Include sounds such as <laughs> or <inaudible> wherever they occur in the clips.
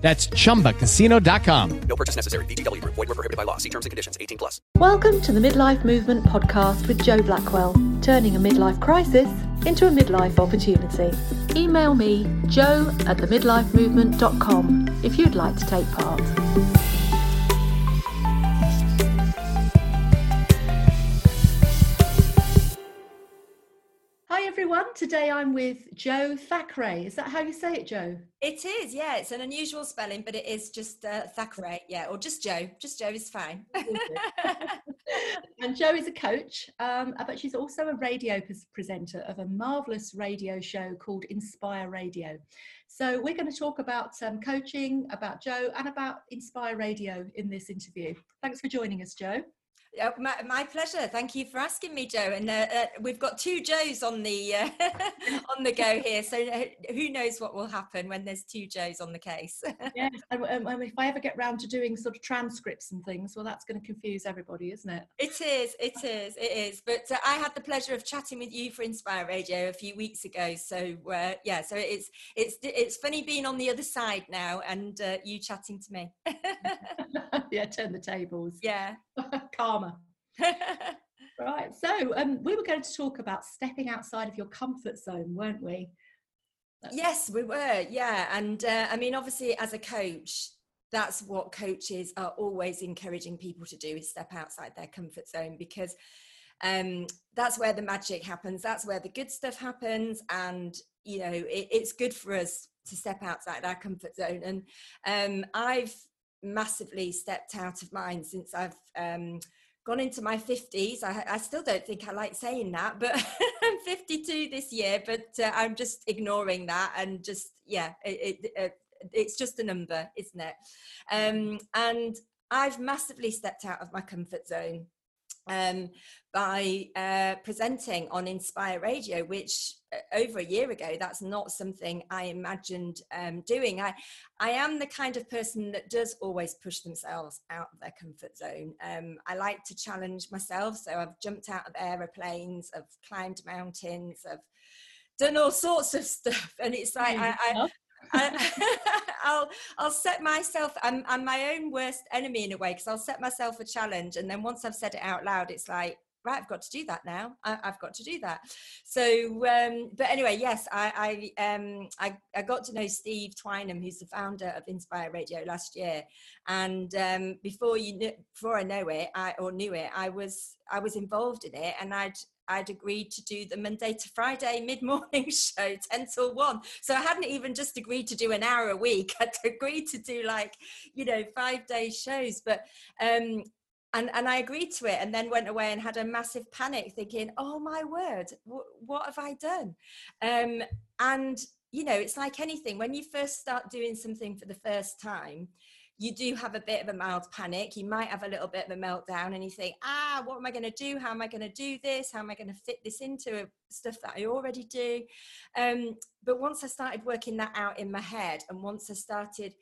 That's chumbacasino.com. No purchase necessary. VGW Group. Void were prohibited by law. See terms and conditions. 18 plus. Welcome to the Midlife Movement podcast with Joe Blackwell, turning a midlife crisis into a midlife opportunity. Email me, joe at themidlifemovement.com, if you'd like to take part. Everyone, today I'm with Jo Thackwray. Is that how you say it, Joe? It is, yeah. It's an unusual spelling, but it is just uh, Thackwray, yeah, or just Joe. Just Joe is fine. <laughs> and Joe is a coach, um, but she's also a radio presenter of a marvelous radio show called Inspire Radio. So we're going to talk about um, coaching, about Joe, and about Inspire Radio in this interview. Thanks for joining us, Joe. Yeah, my, my, pleasure. Thank you for asking me, Joe. And uh, uh, we've got two Joes on the uh, <laughs> on the go here, so uh, who knows what will happen when there's two Joes on the case? yes, and, and, if I ever get round to doing sort of transcripts and things, well, that's going to confuse everybody, isn't it? It is. It is. It is. But uh, I had the pleasure of chatting with you for Inspire Radio a few weeks ago. So uh, yeah, so it's it's it's funny being on the other side now and you chatting to me. <laughs> <laughs> yeah, turn the tables. Yeah. Karma. <laughs> right. So um, we were going to talk about stepping outside of your comfort zone, weren't we? Yes, we were. Yeah. And uh, I mean, obviously, as a coach, that's what coaches are always encouraging people to do is step outside their comfort zone because um, that's where the magic happens. That's where the good stuff happens. And, you know, it, it's good for us to step outside our comfort zone. And um, I've massively stepped out of mine since I've um, gone into my 50s. I, I, still don't think I like saying that, but <laughs> I'm 52 this year, but uh, I'm just ignoring that and just, yeah, it, it, it, it's just a number, isn't it? Um, and I've massively stepped out of my comfort zone um, by uh, presenting on Inspire Radio, which over a year ago, that's not something I imagined um, doing. I, I am the kind of person that does always push themselves out of their comfort zone. Um, I like to challenge myself, so I've jumped out of aeroplanes, I've climbed mountains, I've done all sorts of <laughs> stuff, and it's like I, I, I, <laughs> <laughs> will I'll set myself. I'm I'm my own worst enemy in a way because I'll set myself a challenge, and then once I've said it out loud, it's like right i've got to do that now I, have got to do that so um, but anyway yes i I, um, I, I got to know steve twynham who's the founder of inspire radio last year and um, before you knew, before i know it i or knew it i was i was involved in it and i'd I'd agreed to do the Monday to Friday <laughs> mid morning show, 10 till 1. So I hadn't even just agreed to do an hour a week. <laughs> I'd agreed to do like, you know, five day shows. But, um, and, and I agreed to it and then went away and had a massive panic thinking, oh my word, wh- what have I done? Um, and, you know, it's like anything when you first start doing something for the first time, you do have a bit of a mild panic. You might have a little bit of a meltdown and you think, ah, what am I going to do? How am I going to do this? How am I going to fit this into stuff that I already do? Um, but once I started working that out in my head and once I started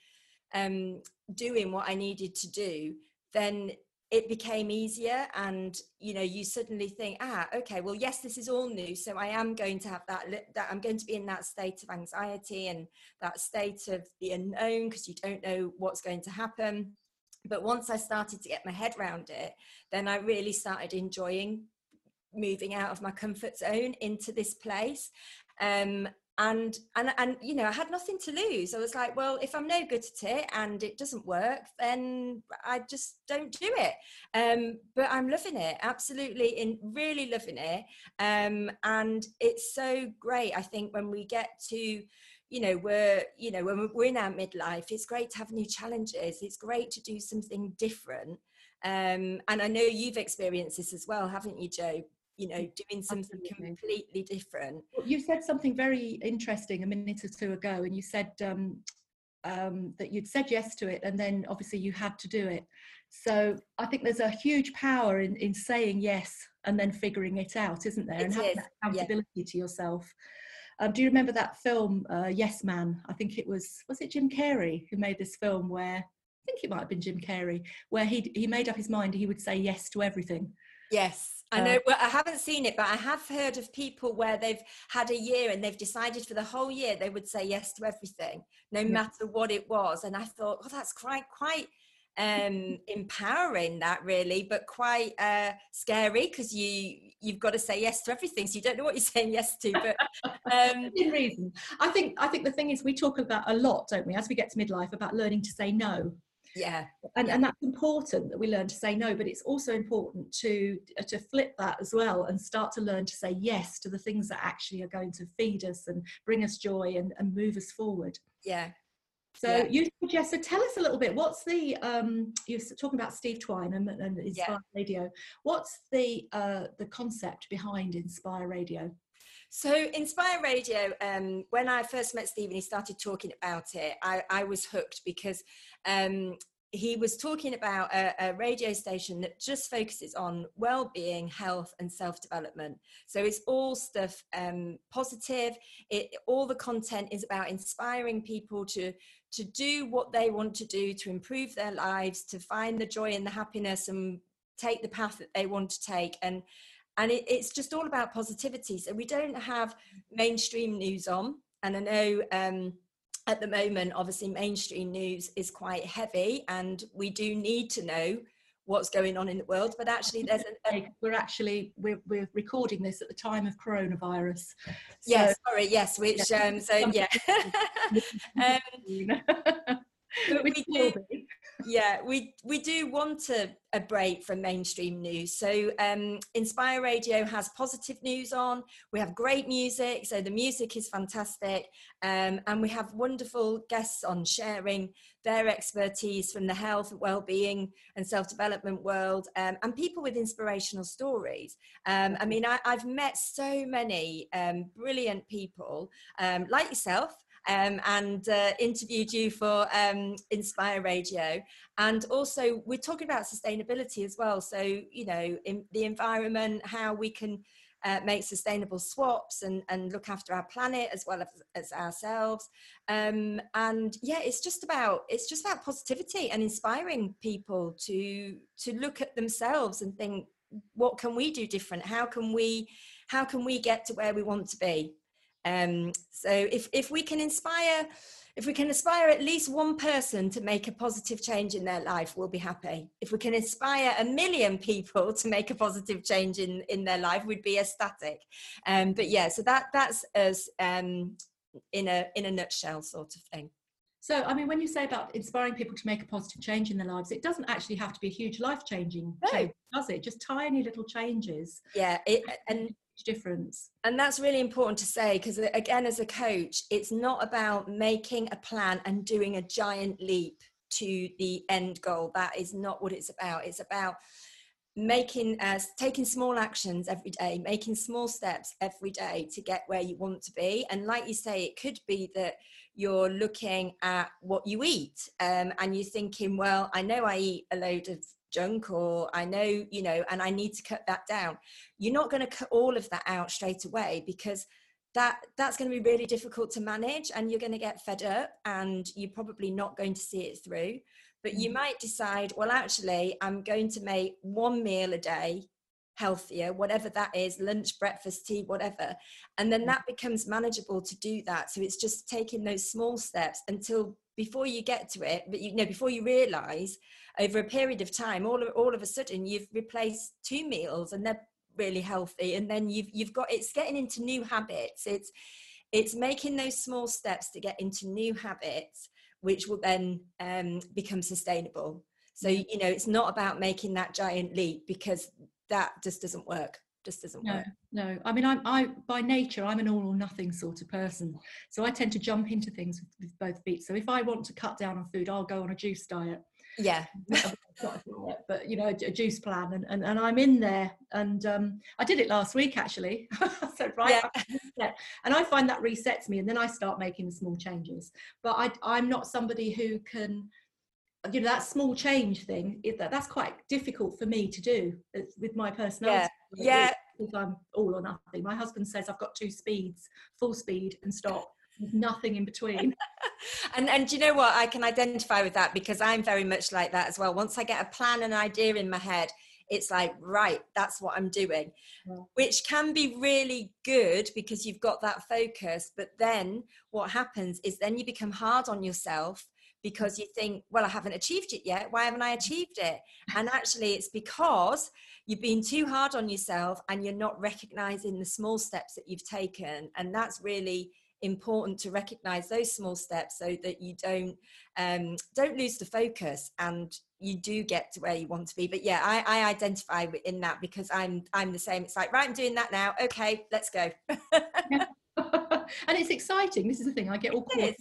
um, doing what I needed to do, then it became easier and you know you suddenly think ah okay well yes this is all new so i am going to have that that i'm going to be in that state of anxiety and that state of the unknown because you don't know what's going to happen. But once i started to get my head around it then i really started enjoying moving out of my comfort zone into this place. Um, and and and you know i had nothing to lose. I was like well if i'm no good at it and it doesn't work then i just don't do it. Um, but i'm loving it absolutely in really loving it. Um, and it's so great i think when we get to you know we're you know when we're in our midlife it's great to have new challenges. It's great to do something different. Um, and i know you've experienced this as well haven't you joe you know doing something Absolutely. completely different. You said something very interesting a minute or two ago and you said um, um, that you'd said yes to it and then obviously you had to do it. So i think there's a huge power in, in saying yes and then figuring it out isn't there? It and having is, that yeah. accountability to yourself. Um, do you remember that film uh, yes man? I think it was was it jim carrey who made this film where i think it might have been jim carrey where he he made up his mind he would say yes to everything. Yes, I Uh, know. Well, I haven't seen it, but I have heard of people where they've had a year and they've decided for the whole year they would say yes to everything, no Yeah. matter what it was. And I thought, oh, that's quite quite um empowering that really but quite uh scary because you you've got to say yes to everything so you don't know what you're <laughs> saying yes to but um <laughs> within reason i think i think the thing is we talk about a lot don't we as we get to midlife about learning to say no yeah and, Yeah. and that's important that we learn to say no but it's also important to to flip that as well and start to learn to say yes to the things that actually are going to feed us and bring us joy and, and move us forward. Yeah. So Yeah. you Jess, so tell us a little bit what's the um you're talking about steve twynham, and inspire radio. What's the uh the concept behind inspire radio So Inspire Radio, um, when I first met Stephen, he started talking about it. I, I was hooked because um, he was talking about a, a radio station that just focuses on well-being, health, and self-development. So it's all stuff um, positive. It all the content is about inspiring people to to do what they want to do to improve their lives, to find the joy and the happiness, and take the path that they want to take. And and it, it's just all about positivity. So we don't have mainstream news on, and I know um, at the moment, obviously, mainstream news is quite heavy, and we do need to know what's going on in the world. But actually, there's a, a <laughs> we're actually we're, we're recording this at the time of coronavirus So- yes, sorry, yes, which um, so yeah. <laughs> <laughs> um, but we do. Yeah we we do want a, a break from mainstream news. So um inspire radio has positive news on. We have great music so the music is fantastic. Um, and we have wonderful guests on sharing their expertise from the health well-being and self-development world um, and people with inspirational stories. Um, i mean I, i've met so many um, brilliant people um, like yourself um, and uh, interviewed you for um, Inspire Radio. And also, we're talking about sustainability as well. So, you know, in the environment, how we can uh, make sustainable swaps and, and look after our planet as well as, as ourselves. Um, and yeah, it's just about it's just about positivity and inspiring people to to look at themselves and think, what can we do different? How can we how can we get to where we want to be? Um, so if, if we can inspire, if we can inspire at least one person to make a positive change in their life, we'll be happy. If we can inspire a million people <laughs> to make a positive change in, in their life, we'd be ecstatic. Um, but yeah, so that that's us um, in a in a nutshell sort of thing. So, I mean, when you say about inspiring people to make a positive change in their lives, it doesn't actually have to be a huge life changing No. change, does it? Just tiny little changes, Yeah, it, and difference. and that's really important to say because again as a coach it's not about making a plan and doing a giant leap to the end goal. That is not what it's about. It's about making uh, taking small actions every day making small steps every day to get where you want to be. And like you say it could be that you're looking at what you eat um, and you're thinking well i know i eat a load of junk or i know you know and i need to cut that down. You're not going to cut all of that out straight away because that that's going to be really difficult to manage and you're going to get fed up and you're probably not going to see it through. But you Mhm. might decide well actually i'm going to make one meal a day healthier whatever that is lunch breakfast tea whatever and then that becomes manageable to do that. So it's just taking those small steps until before you get to it but you know before you realize over a period of time all of, all of a sudden you've replaced two meals and they're really healthy and then you've you've got it's getting into new habits. It's it's making those small steps to get into new habits which will then um, become sustainable. So you know it's not about making that giant leap because that just doesn't work just doesn't No, work no. I mean, I'm I by nature I'm an all or nothing sort of person, so I tend to jump into things with, with both feet. So if I want to cut down on food, I'll go on a juice diet. Yeah. <laughs> not a diet, but you know, a juice plan, and, and, and I'm in there, and um, I did it last week actually. <laughs> Said, right, Yeah. and I find that resets me, and then I start making the small changes. But I, I'm not somebody who can, you know, that small change thing. It, that, that's quite difficult for me to do with my personality. Yeah. I'm all or nothing. My husband says I've got two speeds: full speed and stop. There's nothing in between. <laughs> and and do you know what i can identify with that because i'm very much like that as well once i get a plan and idea in my head it's like right that's what i'm doing Yeah. which can be really good because you've got that focus but then what happens is then you become hard on yourself because you think well i haven't achieved it yet. Why haven't i achieved it? And actually it's because you've been too hard on yourself and you're not recognizing the small steps that you've taken. And that's really important to recognize those small steps so that you don't um, don't lose the focus and you do get to where you want to be. But yeah I, I identify in that because i'm i'm the same. It's like right i'm doing that now. Okay let's go <laughs> and it's exciting. This is the thing. I get all caught up.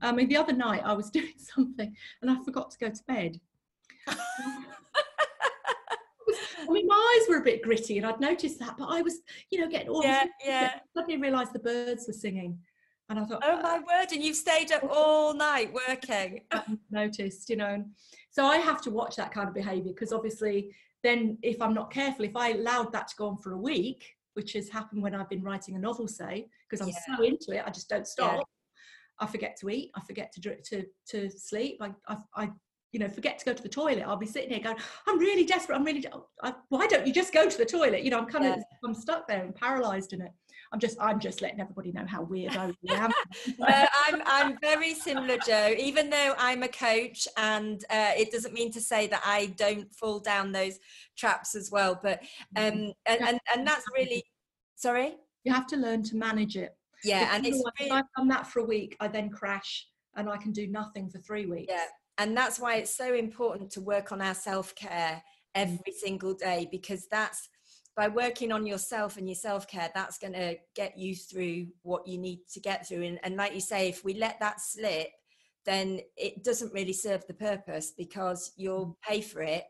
I mean, the other night I was <laughs> doing something and I forgot to go to bed. <laughs> I mean, my eyes were a bit gritty, and I'd noticed that, but I was, you know, getting all. yeah yeah Suddenly realised the birds were singing, and I thought, oh my ah. word and you've stayed up all night working I noticed, you know. So I have to watch that kind of behaviour because obviously, then if I'm not careful, if I allowed that to go on for a week, which has happened when I've been writing a novel, say, because I'm so into it, I just don't stop. I forget to eat. I forget to to to sleep. I, I I you know forget to go to the toilet. I'll be sitting here going, I'm really desperate. I'm really. Oh, I, why don't you just go to the toilet? You know, I'm kind of Yeah. I'm stuck there and paralysed in it. I'm just I'm just letting everybody know how weird I really am. <laughs> No, I'm I'm very similar, Joe. Even though I'm a coach, and uh, it doesn't mean to say that I don't fall down those traps as well. But um, and and, and that's really sorry. you have to learn to manage it. Yeah, and it's really, I've done that for a week, I then crash and I can do nothing for three weeks. yeah, and that's why it's so important to work on our self care every single day because that's by working on yourself and your self care, that's going to get you through what you need to get through. And, and like you say, if we let that slip, then it doesn't really serve the purpose because you'll pay for it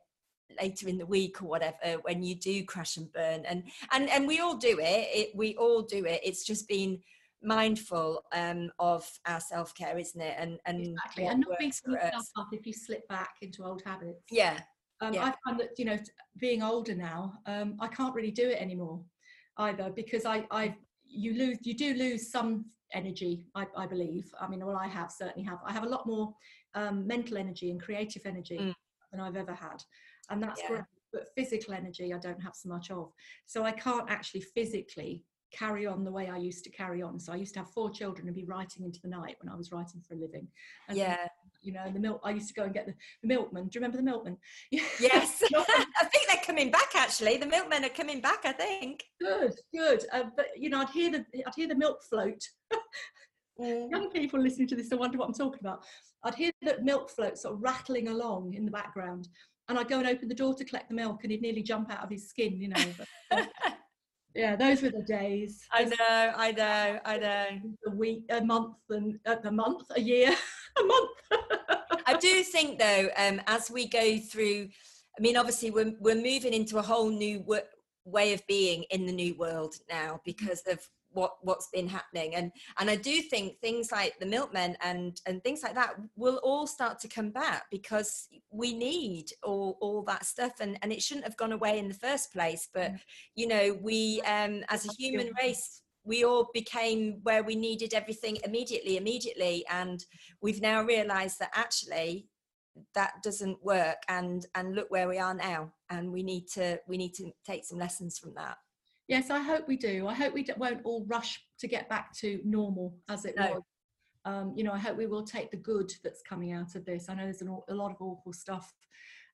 later in the week or whatever when you do crash and burn and and and we all do it, it we all do it it's just being mindful um of our self-care isn't it and and Exactly. And not being yourself us. up if you slip back into old habits. yeah Um, Yeah. I find that you know, being older now, um, I can't really do it anymore either because I, I, you lose, you do lose some energy. I, I believe. I mean, well, I have certainly have. I have a lot more um, mental energy and creative energy Mm. than I've ever had, and that's Yeah. great. But physical energy, I don't have so much of. So I can't actually physically carry on the way I used to carry on. So I used to have four children and be writing into the night when I was writing for a living. And yeah you know, and the milk. I used to go and get the, the milkman. Do you remember the milkman? yes <laughs> <laughs> i think they're coming back actually the milkmen are coming back i think good, good. Uh, but you know, I'd hear the I'd hear the milk float. <laughs> Young people listening to this will wonder what I'm talking about. I'd hear the milk float sort of rattling along in the background, and I'd go and open the door to collect the milk, and he'd nearly jump out of his skin. You know. But, uh, yeah, those were the days. i know i know i know A week, a month, and uh, a month, a year, <laughs> a month. <laughs> I do think though, um, as we go through, I mean, obviously we're we're moving into a whole new w- way of being in the new world now because of what what's been happening, and and I do think things like the milkmen and and things like that will all start to come back because we need all all that stuff, and and it shouldn't have gone away in the first place, but you know, we um, as a human race. We all became where we needed everything immediately, immediately, and we've now realized that actually that doesn't work and and look where we are now and we need to we need to take some lessons from that Yes, I hope we do. I hope we won't all rush to get back to normal as it No. was. Um, you know, I hope we will take the good that's coming out of this. I know there's an, a lot of awful stuff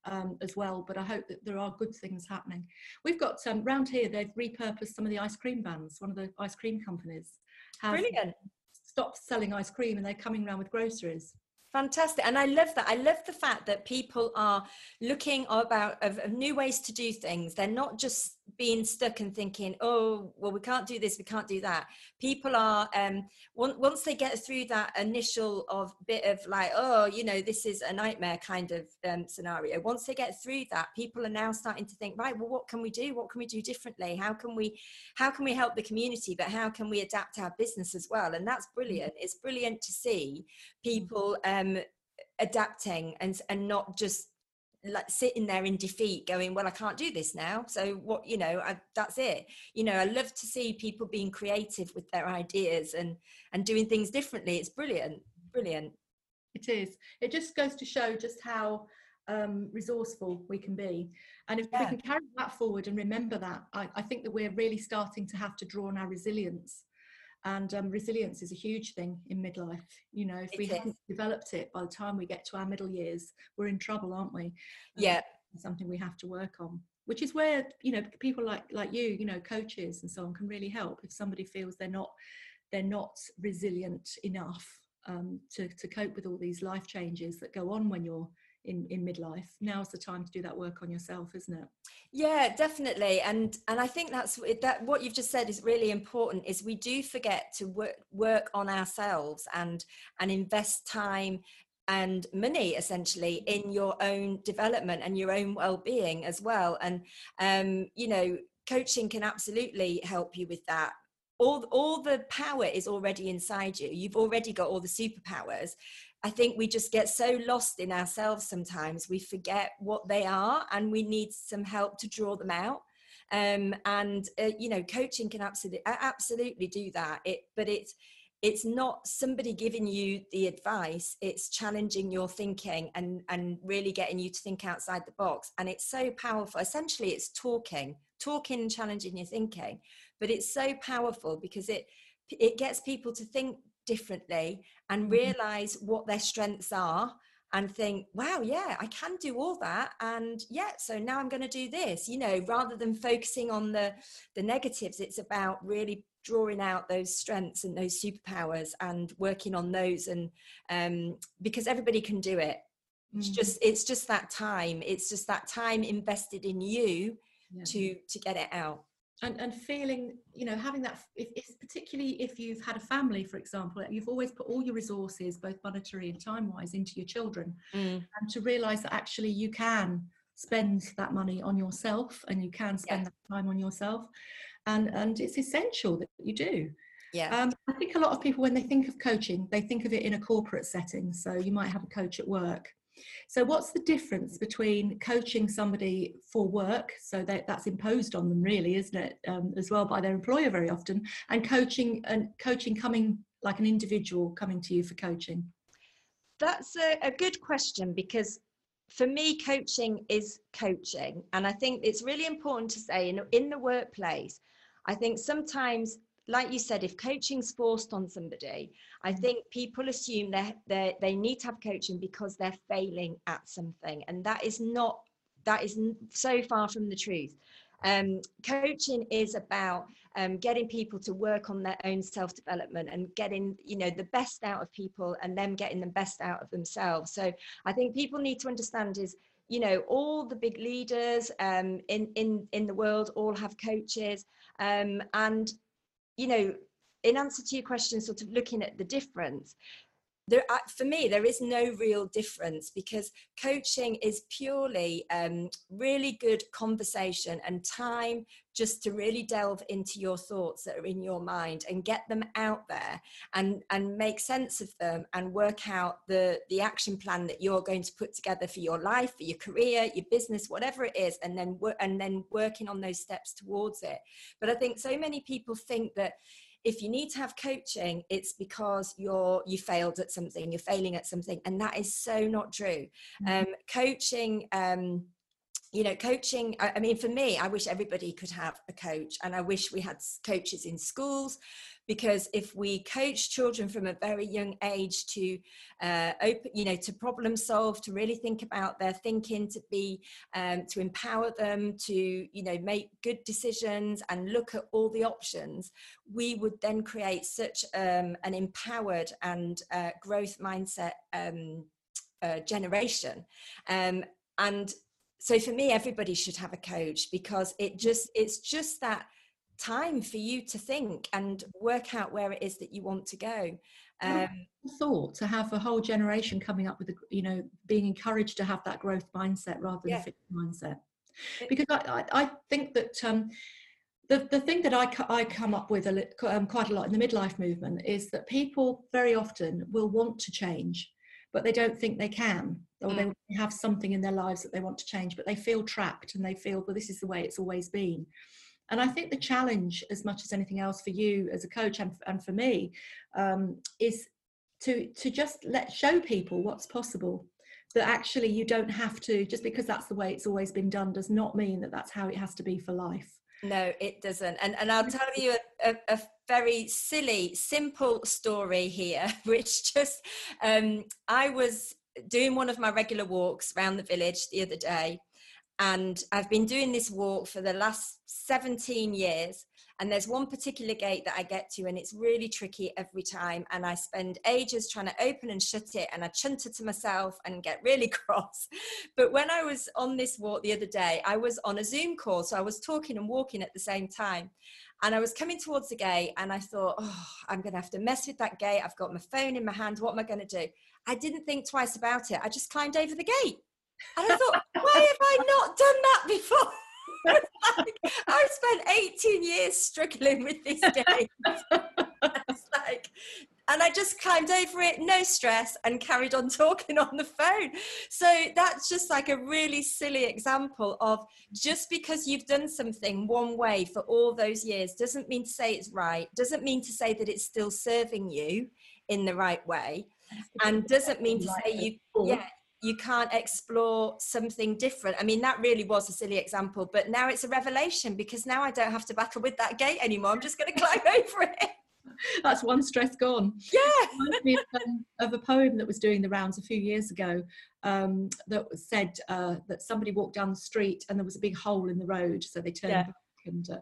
um, as well, but I hope that there are good things happening. We've got um, round here. They've repurposed some of the ice cream vans. One of the ice cream companies has brilliant stopped selling ice cream, and they're coming around with groceries. fantastic and i love that i love the fact that people are looking about of, of, new ways to do things they're not just being stuck and thinking oh well we can't do this we can't do that. People are um once they get through that initial of bit of like oh you know this is a nightmare kind of um, scenario once they get through that people are now starting to think right well what can we do? What can we do differently? How can we how can we help the community but how can we adapt our business as well? And that's brilliant. It's brilliant to see people um adapting and and not just like sitting there in defeat going well i can't do this now so what you know I, that's it. You know i love to see people being creative with their ideas and and doing things differently. It's brilliant brilliant. It is. It just goes to show just how um, resourceful we can be. And if yeah. we can carry that forward and remember that I, I think that we're really starting to have to draw on our resilience and um, resilience is a huge thing in midlife you know if it we is. haven't developed it by the time we get to our middle years we're in trouble aren't we yeah something we have to work on which is where you know people like like you you know coaches and so on can really help if somebody feels they're not they're not resilient enough um, to, to cope with all these life changes that go on when you're in in midlife. Now's the time to do that work on yourself isn't it? Yeah definitely. And and i think that's that what you've just said is really important is we do forget to work work on ourselves and and invest time and money essentially in your own development and your own well-being as well. And um you know coaching can absolutely help you with that. All all the power is already inside you. You've already got all the superpowers I think we just get so lost in ourselves sometimes. We forget what they are and we need some help to draw them out. Um, and, uh, you know, coaching can absolutely, absolutely do that. It, but it's, it's not somebody giving you the advice it's challenging your thinking and and really getting you to think outside the box and it's so powerful essentially it's talking talking and challenging your thinking but it's so powerful because it it gets people to think differently and mm-hmm. realize what their strengths are and think wow yeah i can do all that and yeah so now i'm going to do this you know rather than focusing on the the negatives it's about really drawing out those strengths and those superpowers and working on those and um because everybody can do it it's mm-hmm. just it's just that time it's just that time invested in you yeah. to to get it out and, and feeling you know having that if, if, particularly if you've had a family for example you've always put all your resources both monetary and time wise into your children. Mm. and to realize that actually you can spend that money on yourself and you can spend yeah. that time on yourself. And and it's essential that you do. Yeah um, i think a lot of people when they think of coaching they think of it in a corporate setting. So you might have a coach at work so, what's the difference between coaching somebody for work, so that, that's imposed on them, really, isn't it, um, as well by their employer very often, and coaching and coaching coming like an individual coming to you for coaching? That's a, a good question because for me, coaching is coaching, and I think it's really important to say in, in the workplace. I think sometimes like you said, if coaching's forced on somebody, I mm. think people assume that they they need to have coaching because they're failing at something, and that is not that is so far from the truth. Um, coaching is about um, getting people to work on their own self development and getting you know the best out of people and them getting the best out of themselves. So I think people need to understand is you know all the big leaders um, in in in the world all have coaches um, and you know, in answer to your question, sort of looking at the difference, there, uh, for me, there is no real difference because coaching is purely um, really good conversation and time just to really delve into your thoughts that are in your mind and get them out there and, and make sense of them and work out the, the action plan that you're going to put together for your life, for your career, your business, whatever it is, and then, and then working on those steps towards it. But I think so many people think that if you need to have coaching it's because you're you failed at something you're failing at something and that is so not true mm-hmm. um, coaching um, you know coaching I, mean for me i wish everybody could have a coach and i wish we had coaches in schools because if we coach children from a very young age to uh, open you know to problem solve to really think about their thinking to be um, to empower them to you know make good decisions and look at all the options we would then create such um, an empowered and uh, growth mindset um, uh, generation. Um, and so for me everybody should have a coach because it just it's just that time for you to think and work out where it is that you want to go. Um, thought to have a whole generation coming up with a, you know being encouraged to have that growth mindset rather than Yeah. a fixed mindset. Because I, I, I think that um, the, the thing that I, I come up with a lit, um, quite a lot in the midlife movement is that people very often will want to change but they don't think they can or they have something in their lives that they want to change but they feel trapped and they feel well this is the way it's always been. And i think the challenge as much as anything else for you as a coach and, and for me um, is to to just let show people what's possible that actually you don't have to just because that's the way it's always been done does not mean that that's how it has to be for life. No it doesn't. And and i'll tell you a, a, a very silly simple story here <laughs> which just um i was doing one of my regular walks around the village the other day and i've been doing this walk for the last 17 years and there's one particular gate that I get to, and it's really tricky every time. And I spend ages trying to open and shut it, and I chunter to myself and get really <laughs> cross. But when I was on this walk the other day, I was on a Zoom call, so I was talking and walking at the same time. And I was coming towards the gate, and I thought, oh, I'm going to have to mess with that gate. I've got my phone in my hand. What am I going to do? I didn't think twice about it. I just climbed over the gate. And I thought, <laughs> why have I not done that before? Like, I've spent 18 years struggling with this <laughs> game. it's like, and I just climbed over it, no stress, and carried on <laughs> talking on the phone. So that's just like a really silly example of just because you've done something one way for all those years doesn't mean to say it's right, doesn't mean to say that it's still serving you in the right way, and doesn't mean to say you, yeah, you can't explore something different. I mean, that really was a silly example, but now it's a revelation because now I don't have to battle with that gate anymore. I'm just going <laughs> to climb over it. that's one stress gone Yeah. reminds me of, um, of a poem that was doing the rounds a few years ago um, that said uh, that somebody walked down the street and there was a big hole in the road, so they turned Yeah. back and uh,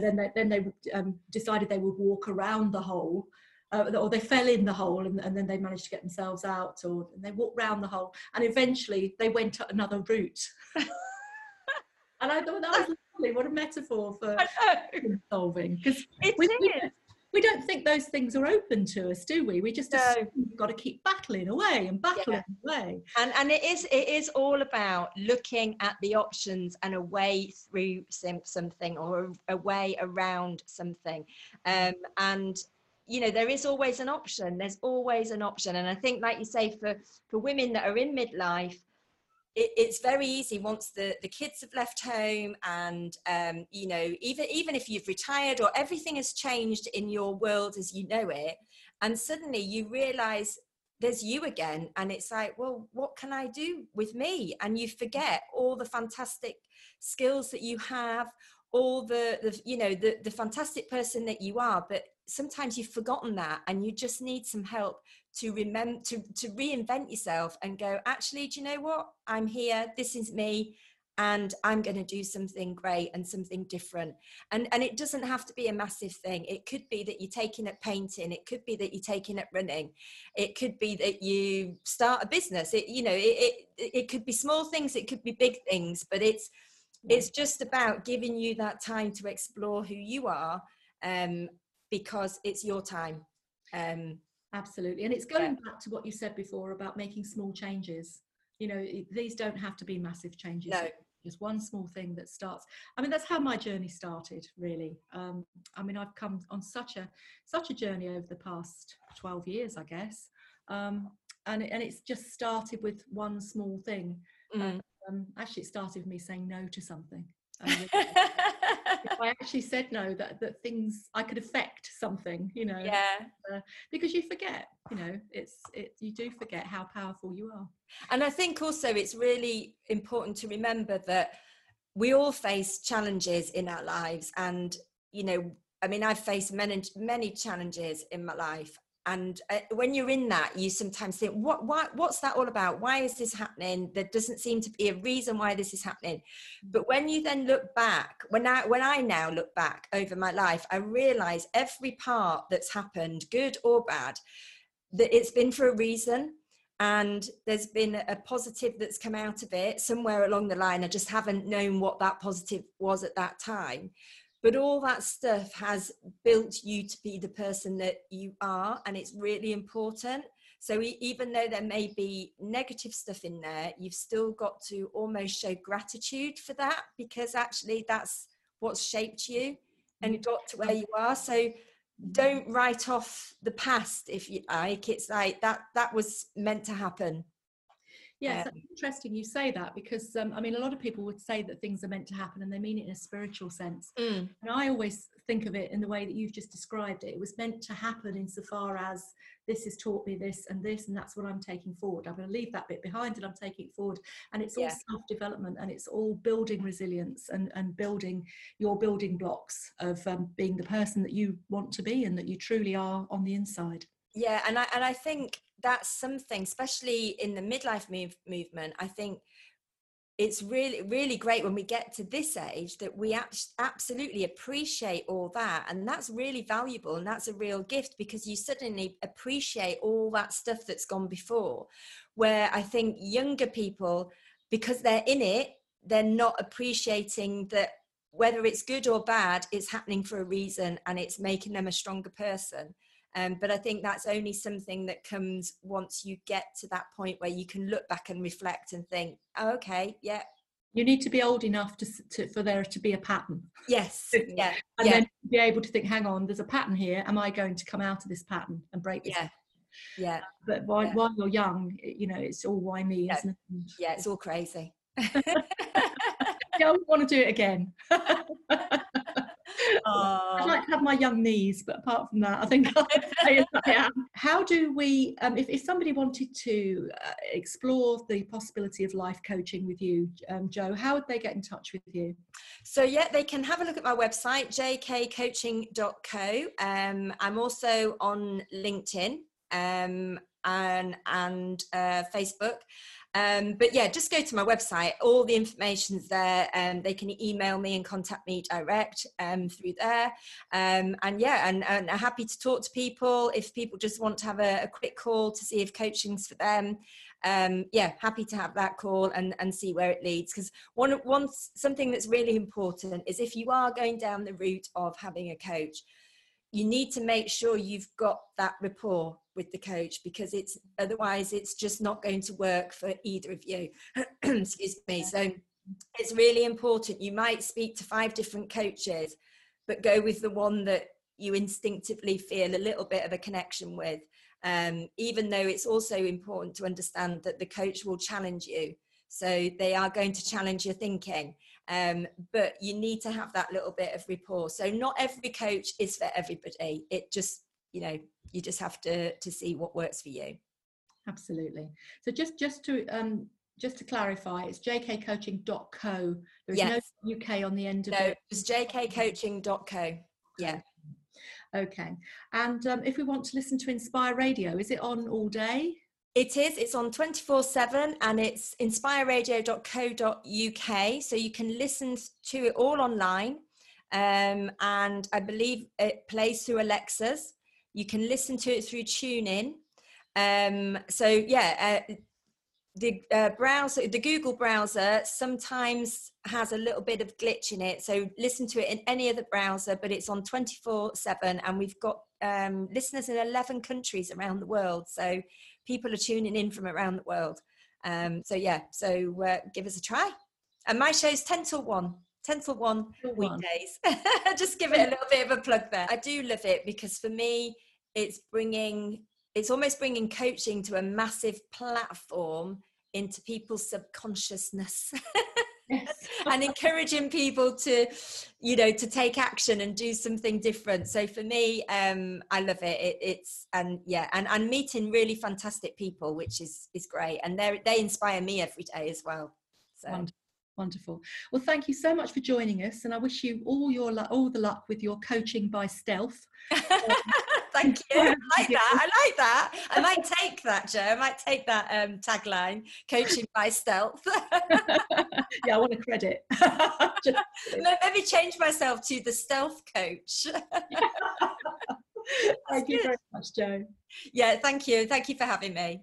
then they, then they um, decided they would walk around the hole. Uh, or they fell in the hole and, and then they managed to get themselves out or and they walked round the hole and eventually they went to another route <laughs> and i thought that was lovely what a metaphor for I know. problem solving because we, we, don't, think those things are open to us, do we? We just No. we've got to keep battling away and battling away. and and it is it is all about looking at the options and a way through some, something or a, a way around something um, and you know there is always an option. There's always an option. And i think like you say for for women that are in midlife it, it's very easy once the the kids have left home and um, you know even even if you've retired or everything has changed in your world as you know it and suddenly you realize there's you again and it's like well what can i do with me? And you forget all the fantastic skills that you have all the, the you know the, the fantastic person that you are. But sometimes you've forgotten that and you just need some help to remember to, to reinvent yourself and go actually do you know what? I'm here this is me and i'm going to do something great and something different. And and it doesn't have to be a massive thing. It could be that you're taking up painting. It could be that you're taking up running. It could be that you start a business. It you know it it, it could be small things. It could be big things. But it's it's just about giving you that time to explore who you are um because it's your time um Absolutely. And it's going back to what you said before about making small changes. You know, these don't have to be massive changes. No. Just one small thing that starts. I mean, that's how my journey started, really. Um, I mean, I've come on such a such a journey over the past 12 years, I guess. Um, and, and it's just started with one small thing. mm. Um, actually, it started with me saying no to something. <laughs> If I actually said no that that things I could affect something, you know. yeah uh, Because you forget, you know, it's it you do forget how powerful you are. And I think also it's really important to remember that we all face challenges in our lives. And, you know, I mean, I've faced many, many challenges in my life. And uh, when you're in that, you sometimes think, what, what, what's that all about? Why is this happening? There doesn't seem to be a reason why this is happening. But when you then look back, when I, when I now look back over my life, I realize every part that's happened, good or bad, that it's been for a reason and there's been a positive that's come out of it somewhere along the line. I just haven't known what that positive was at that time. But all that stuff has built you to be the person that you are, and it's really important. So even though there may be negative stuff in there, you've still got to almost show gratitude for that because actually that's what's shaped you and mm. got to where you are. So don't write off the past if you like it's like that that was meant to happen Yes, um, interesting you say that because um, I mean, a lot of people would say that things are meant to happen and they mean it in a spiritual sense. Mm. And I always think of it in the way that you've just described it. It was meant to happen insofar as this has taught me this and this, and that's what I'm taking forward. I'm going to leave that bit behind and I'm taking it forward. And it's all yeah. self development and it's all building resilience and, and building your building blocks of um, being the person that you want to be and that you truly are on the inside. Yeah, and I, and I think that's something, especially in the midlife move, movement, I think it's really really great when we get to this age that we absolutely appreciate all that and that's really valuable and that's a real gift because you suddenly appreciate all that stuff that's gone before. Where i think younger people because they're in it they're not appreciating that whether it's good or bad it's happening for a reason and it's making them a stronger person um, but I think that's only something that comes once you get to that point where you can look back and reflect and think, oh, okay, yeah. You need to be old enough to, to for there to be a pattern. Yes. yeah. <laughs> And yeah. then be able to think, hang on, there's a pattern here. Am I going to come out of this pattern and break this? Yeah. Yeah. But while, yeah. while you're young, you know, it's all why me, yeah. isn't it? Yeah, it's all crazy. <laughs> don't want to do it again. <laughs> Have my young knees, but apart from that, I think <laughs> I am. How do we, um, if, if somebody wanted to uh, explore the possibility of life coaching with you, um, Jo, how would they get in touch with you? So, yeah, they can have a look at my website, jkcoaching.co. Um, I'm also on LinkedIn um, and, and uh, Facebook. Um, but yeah, just go to my website. All the information's there. and um, they can email me and contact me direct um, through there. Um, and yeah, and, and I'm happy to talk to people if people just want to have a, a quick call to see if coaching's for them. Um, yeah, happy to have that call and, and see where it leads. Because one, one something that's really important is if you are going down the route of having a coach, you need to make sure you've got that rapport with the coach because it's otherwise it's just not going to work for either of you. <clears throat> Excuse me. So it's really important. You might speak to five different coaches but go with the one that you instinctively feel a little bit of a connection with. Um, even though it's also important to understand that the coach will challenge you. So they are going to challenge your thinking. Um, but you need to have that little bit of rapport. So not every coach is for everybody. It just you know you just have to to see what works for you absolutely so just just to um just to clarify it's jkcoaching.co there's yes. no uk on the end of it. no, it it's jkcoaching.co yeah okay and um, if we want to listen to inspire radio is it on all day it is. It's on 24 7 and it's inspireradio.co.uk. So you can listen to it all online. Um, and I believe it plays through Alexa's. You can listen to it through TuneIn. Um, so yeah, uh, the uh, browser, the Google browser, sometimes has a little bit of glitch in it. So listen to it in any other browser, but it's on 24 7, and we've got um, listeners in 11 countries around the world. So people are tuning in from around the world. Um, so yeah, so uh, give us a try. And my show's 10 till 1. 10 till 1 weekdays. <laughs> Just give it a little bit of a plug there. I do love it because for me, it's bringing it's almost bringing coaching to a massive platform into people's subconsciousness Yes. <laughs> and encouraging people to you know to take action and do something different so for me um i love it, it it's and yeah and and meeting really fantastic people which is is great and they they inspire me every day as well so Wonderful. Wonderful. Well, thank you so much for joining us, and I wish you all your all the luck with your coaching by stealth. <laughs> thank you. <laughs> I like that. I like that. I might <laughs> take that joe i might take that um tagline coaching by stealth. Yeah, I want a credit. Just- maybe change myself to the stealth coach. Thank you very much, Joe. yeah thank you. Thank you for having me